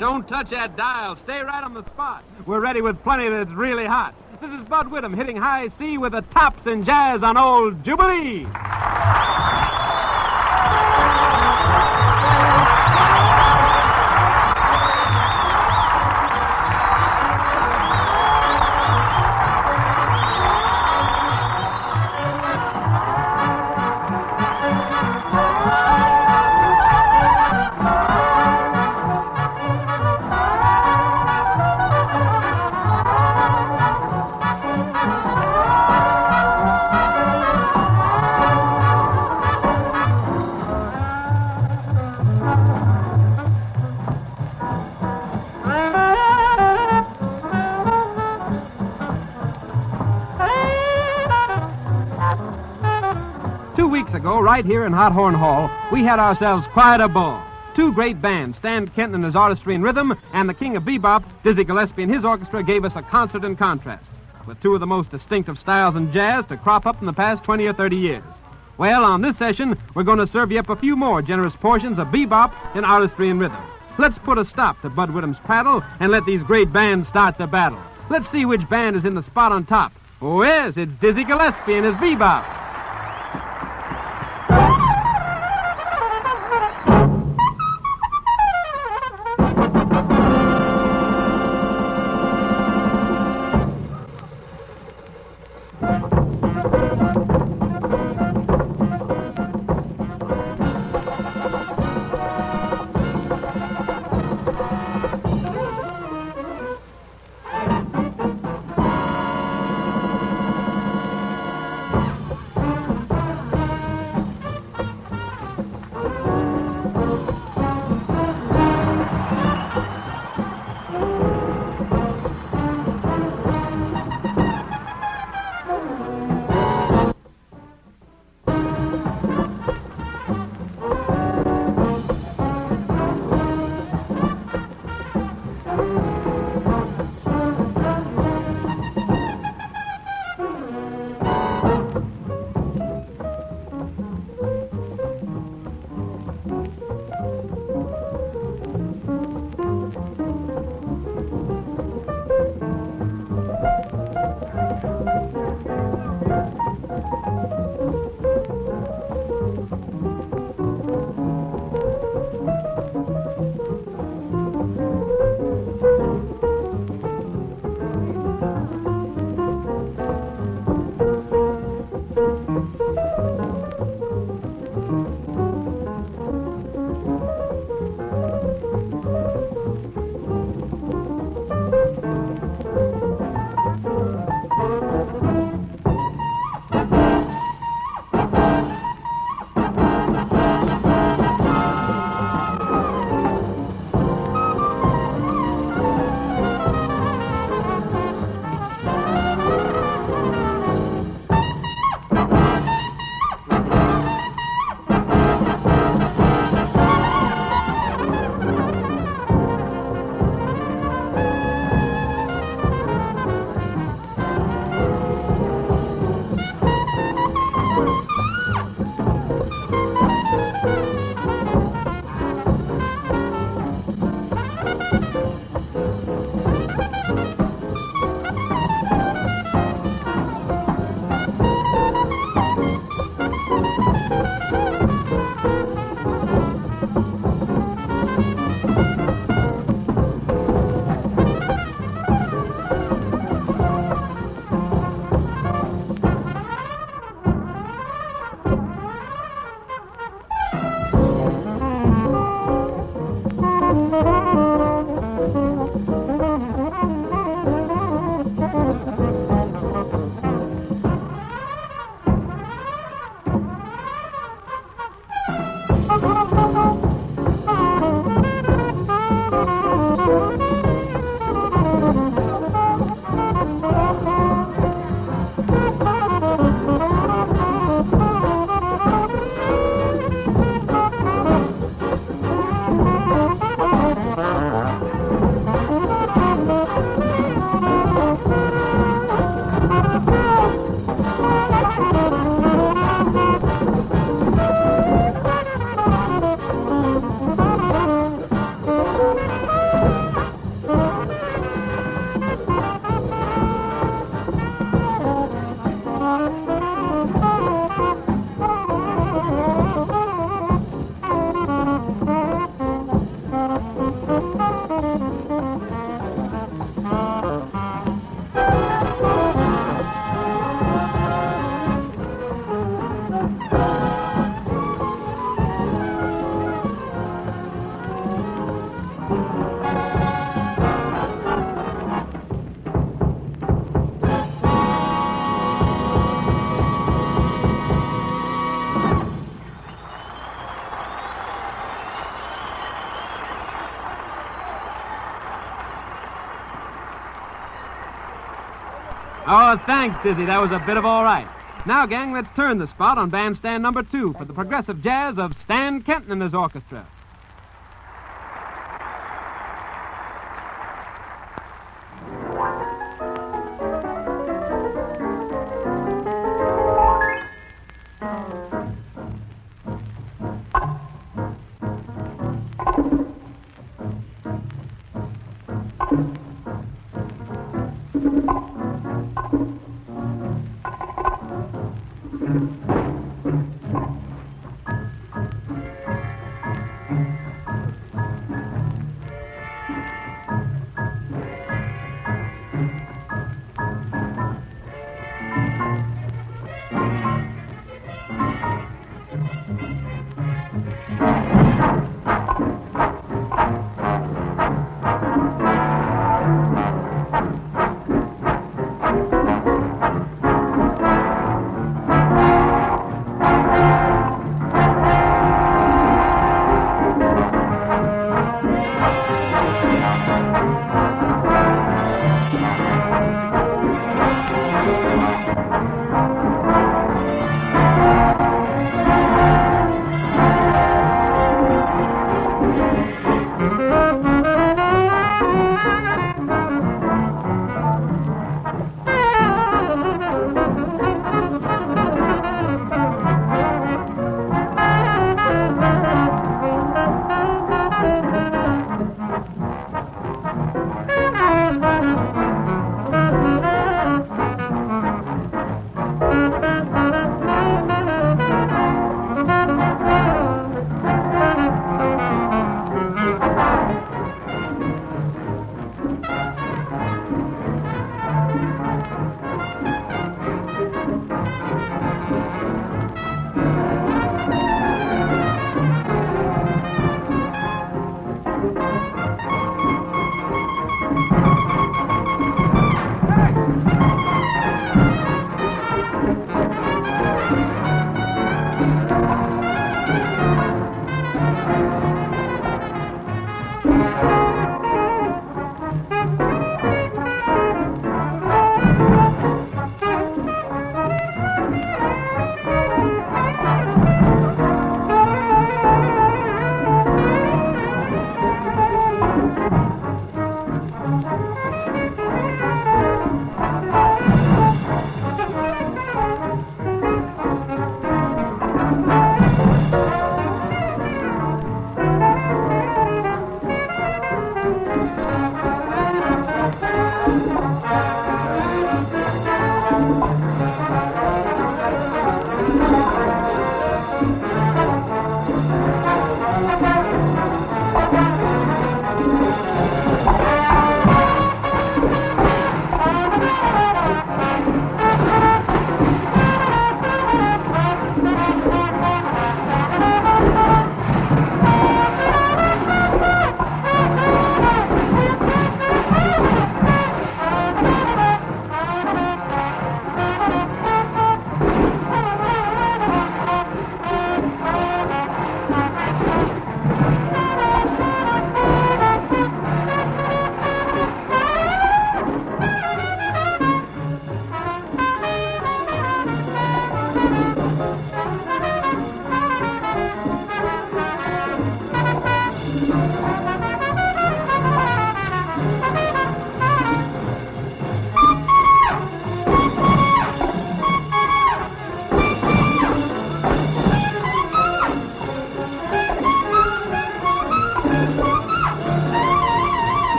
Don't touch that dial. Stay right on the spot. We're ready with plenty that's really hot. This is Bud Whitman hitting high C with the tops in jazz on old Jubilee. Weeks ago, right here in Hot Horn Hall, we had ourselves quite a ball. Two great bands, Stan Kenton and his artistry and rhythm, and the king of bebop, Dizzy Gillespie and his orchestra, gave us a concert in contrast, with two of the most distinctive styles in jazz to crop up in the past 20 or 30 years. Well, on this session, we're going to serve you up a few more generous portions of bebop and artistry and rhythm. Let's put a stop to Bud Whitman's paddle and let these great bands start the battle. Let's see which band is in the spot on top. Oh, yes, it's Dizzy Gillespie and his bebop. Thanks, Dizzy. That was a bit of all right. Now, gang, let's turn the spot on bandstand number two for the progressive jazz of Stan Kenton and his orchestra.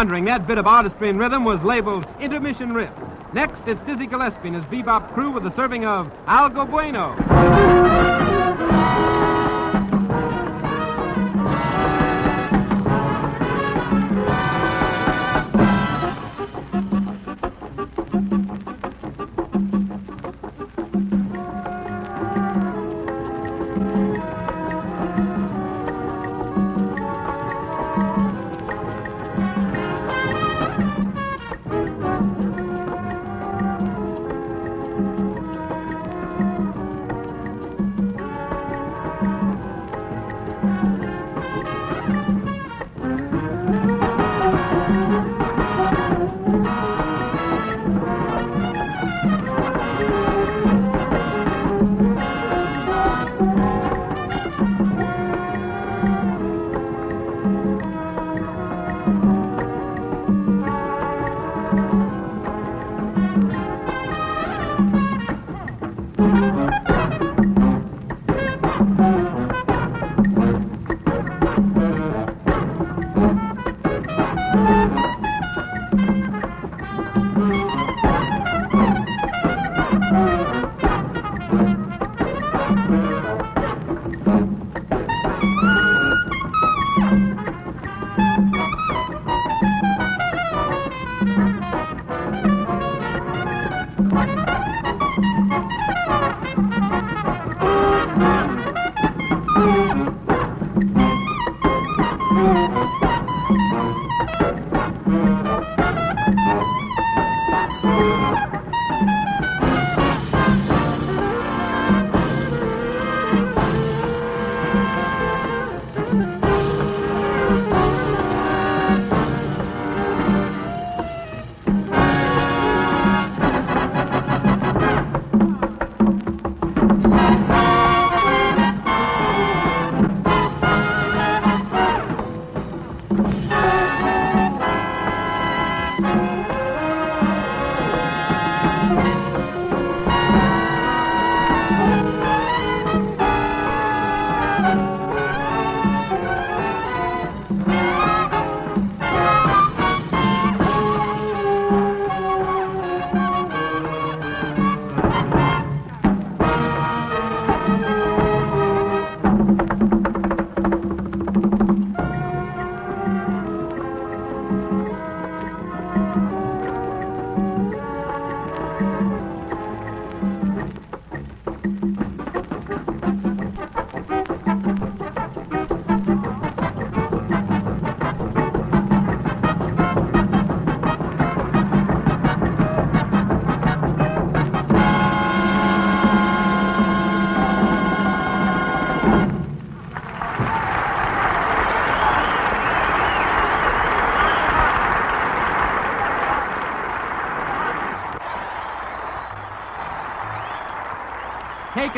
Wondering, that bit of artistry and rhythm was labeled Intermission Riff. Next, it's Dizzy Gillespie and his bebop crew with a serving of Algo Bueno.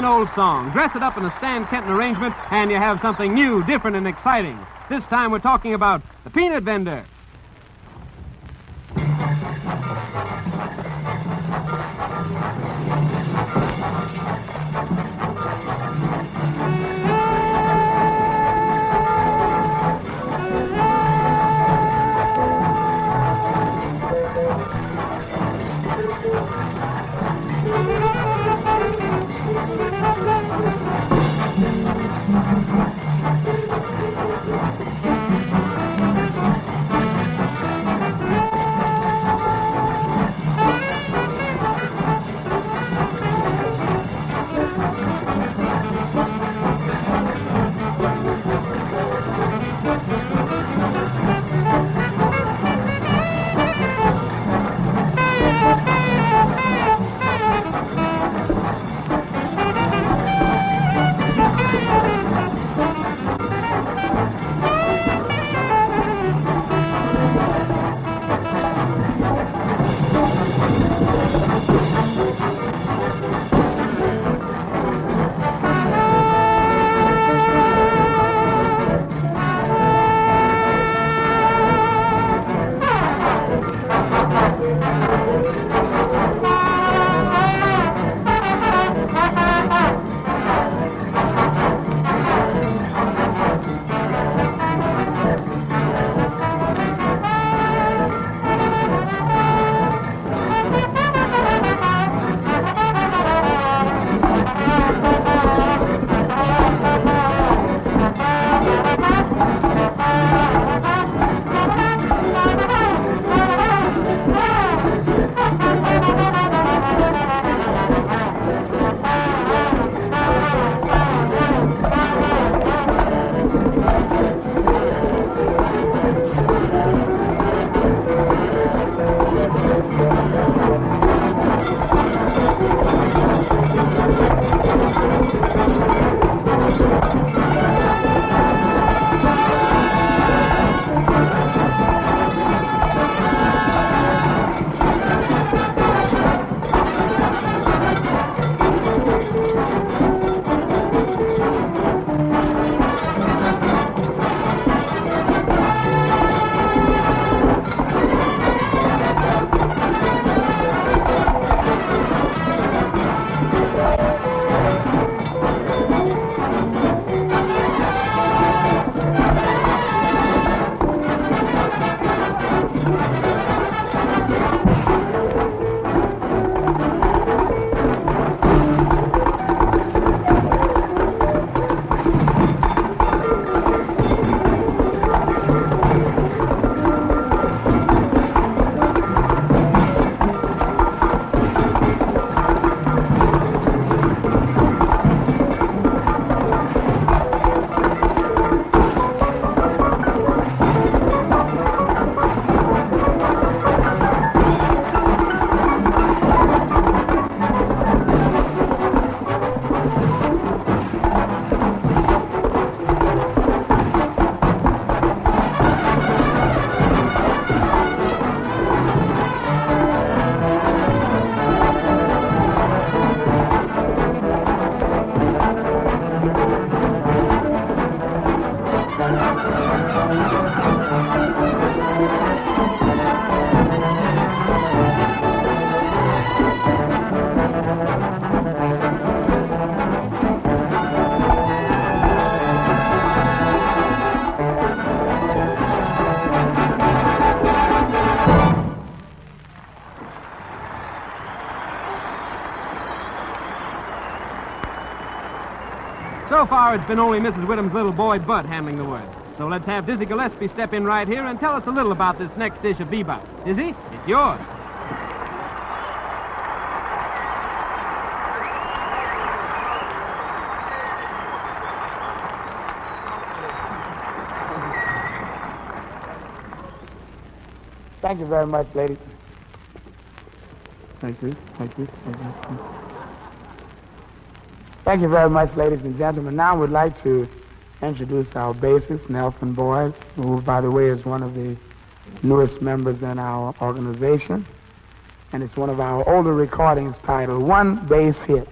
An old song, dress it up in a Stan Kenton arrangement, and you have something new, different, and exciting. This time we're talking about the peanut vendor. So far, it's been only Mrs. Whitman's little boy, Bud, handling the words. So let's have Dizzy Gillespie step in right here and tell us a little about this next dish of bebop. Dizzy, it's yours. Thank you very much, ladies. Thank you. Thank you. Thank you. Thank you very much, ladies and gentlemen. Now we'd like to introduce our bassist, Nelson Boyd, who, by the way, is one of the newest members in our organization. And it's one of our older recordings titled One Bass Hit.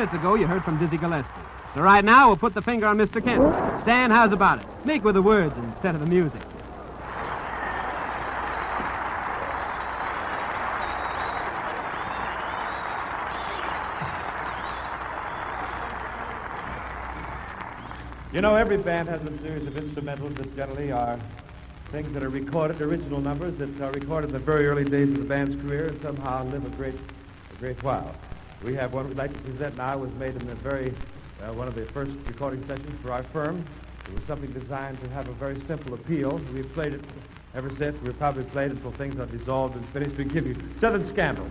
Minutes ago, you heard from Dizzy Gillespie. So right now, we'll put the finger on Mr. Kent. Stan, how's about it? Make with the words instead of the music. You know, every band has a series of instrumentals that generally are things that are recorded, original numbers that are recorded in the very early days of the band's career and somehow live a great, a great while. We have one we'd like to present now. It was made in the very, uh, one of the first recording sessions for our firm. It was something designed to have a very simple appeal. We've played it ever since. We've probably played it until things are dissolved and finished. We give you Southern Scandal.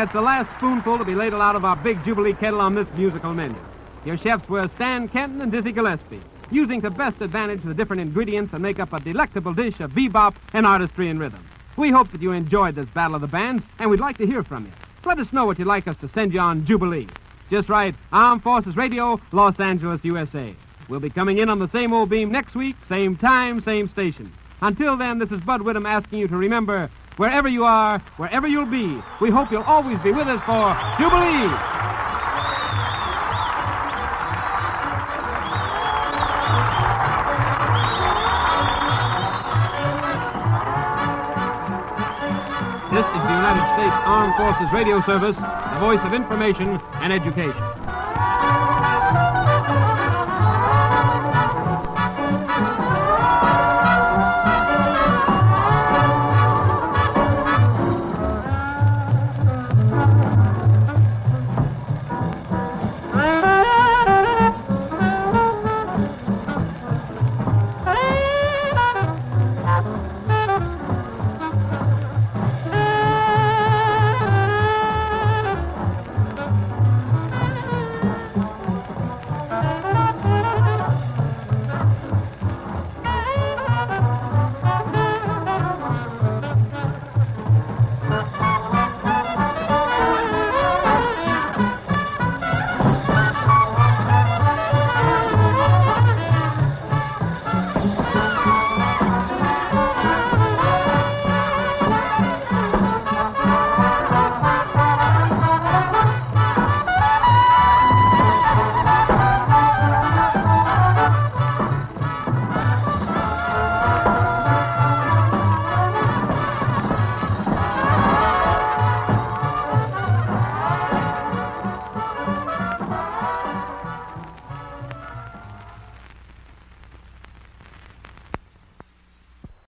That's the last spoonful to be ladled out of our big Jubilee kettle on this musical menu. Your chefs were Stan Kenton and Dizzy Gillespie, using to best advantage the different ingredients that make up a delectable dish of bebop and artistry and rhythm. We hope that you enjoyed this Battle of the Bands, and we'd like to hear from you. Let us know what you'd like us to send you on Jubilee. Just write Armed Forces Radio, Los Angeles, USA. We'll be coming in on the same old beam next week, same time, same station. Until then, this is Bud Whitman asking you to remember wherever you are, wherever you'll be, we hope you'll always be with us for Jubilee. This is the United States Armed Forces Radio Service, the voice of information and education.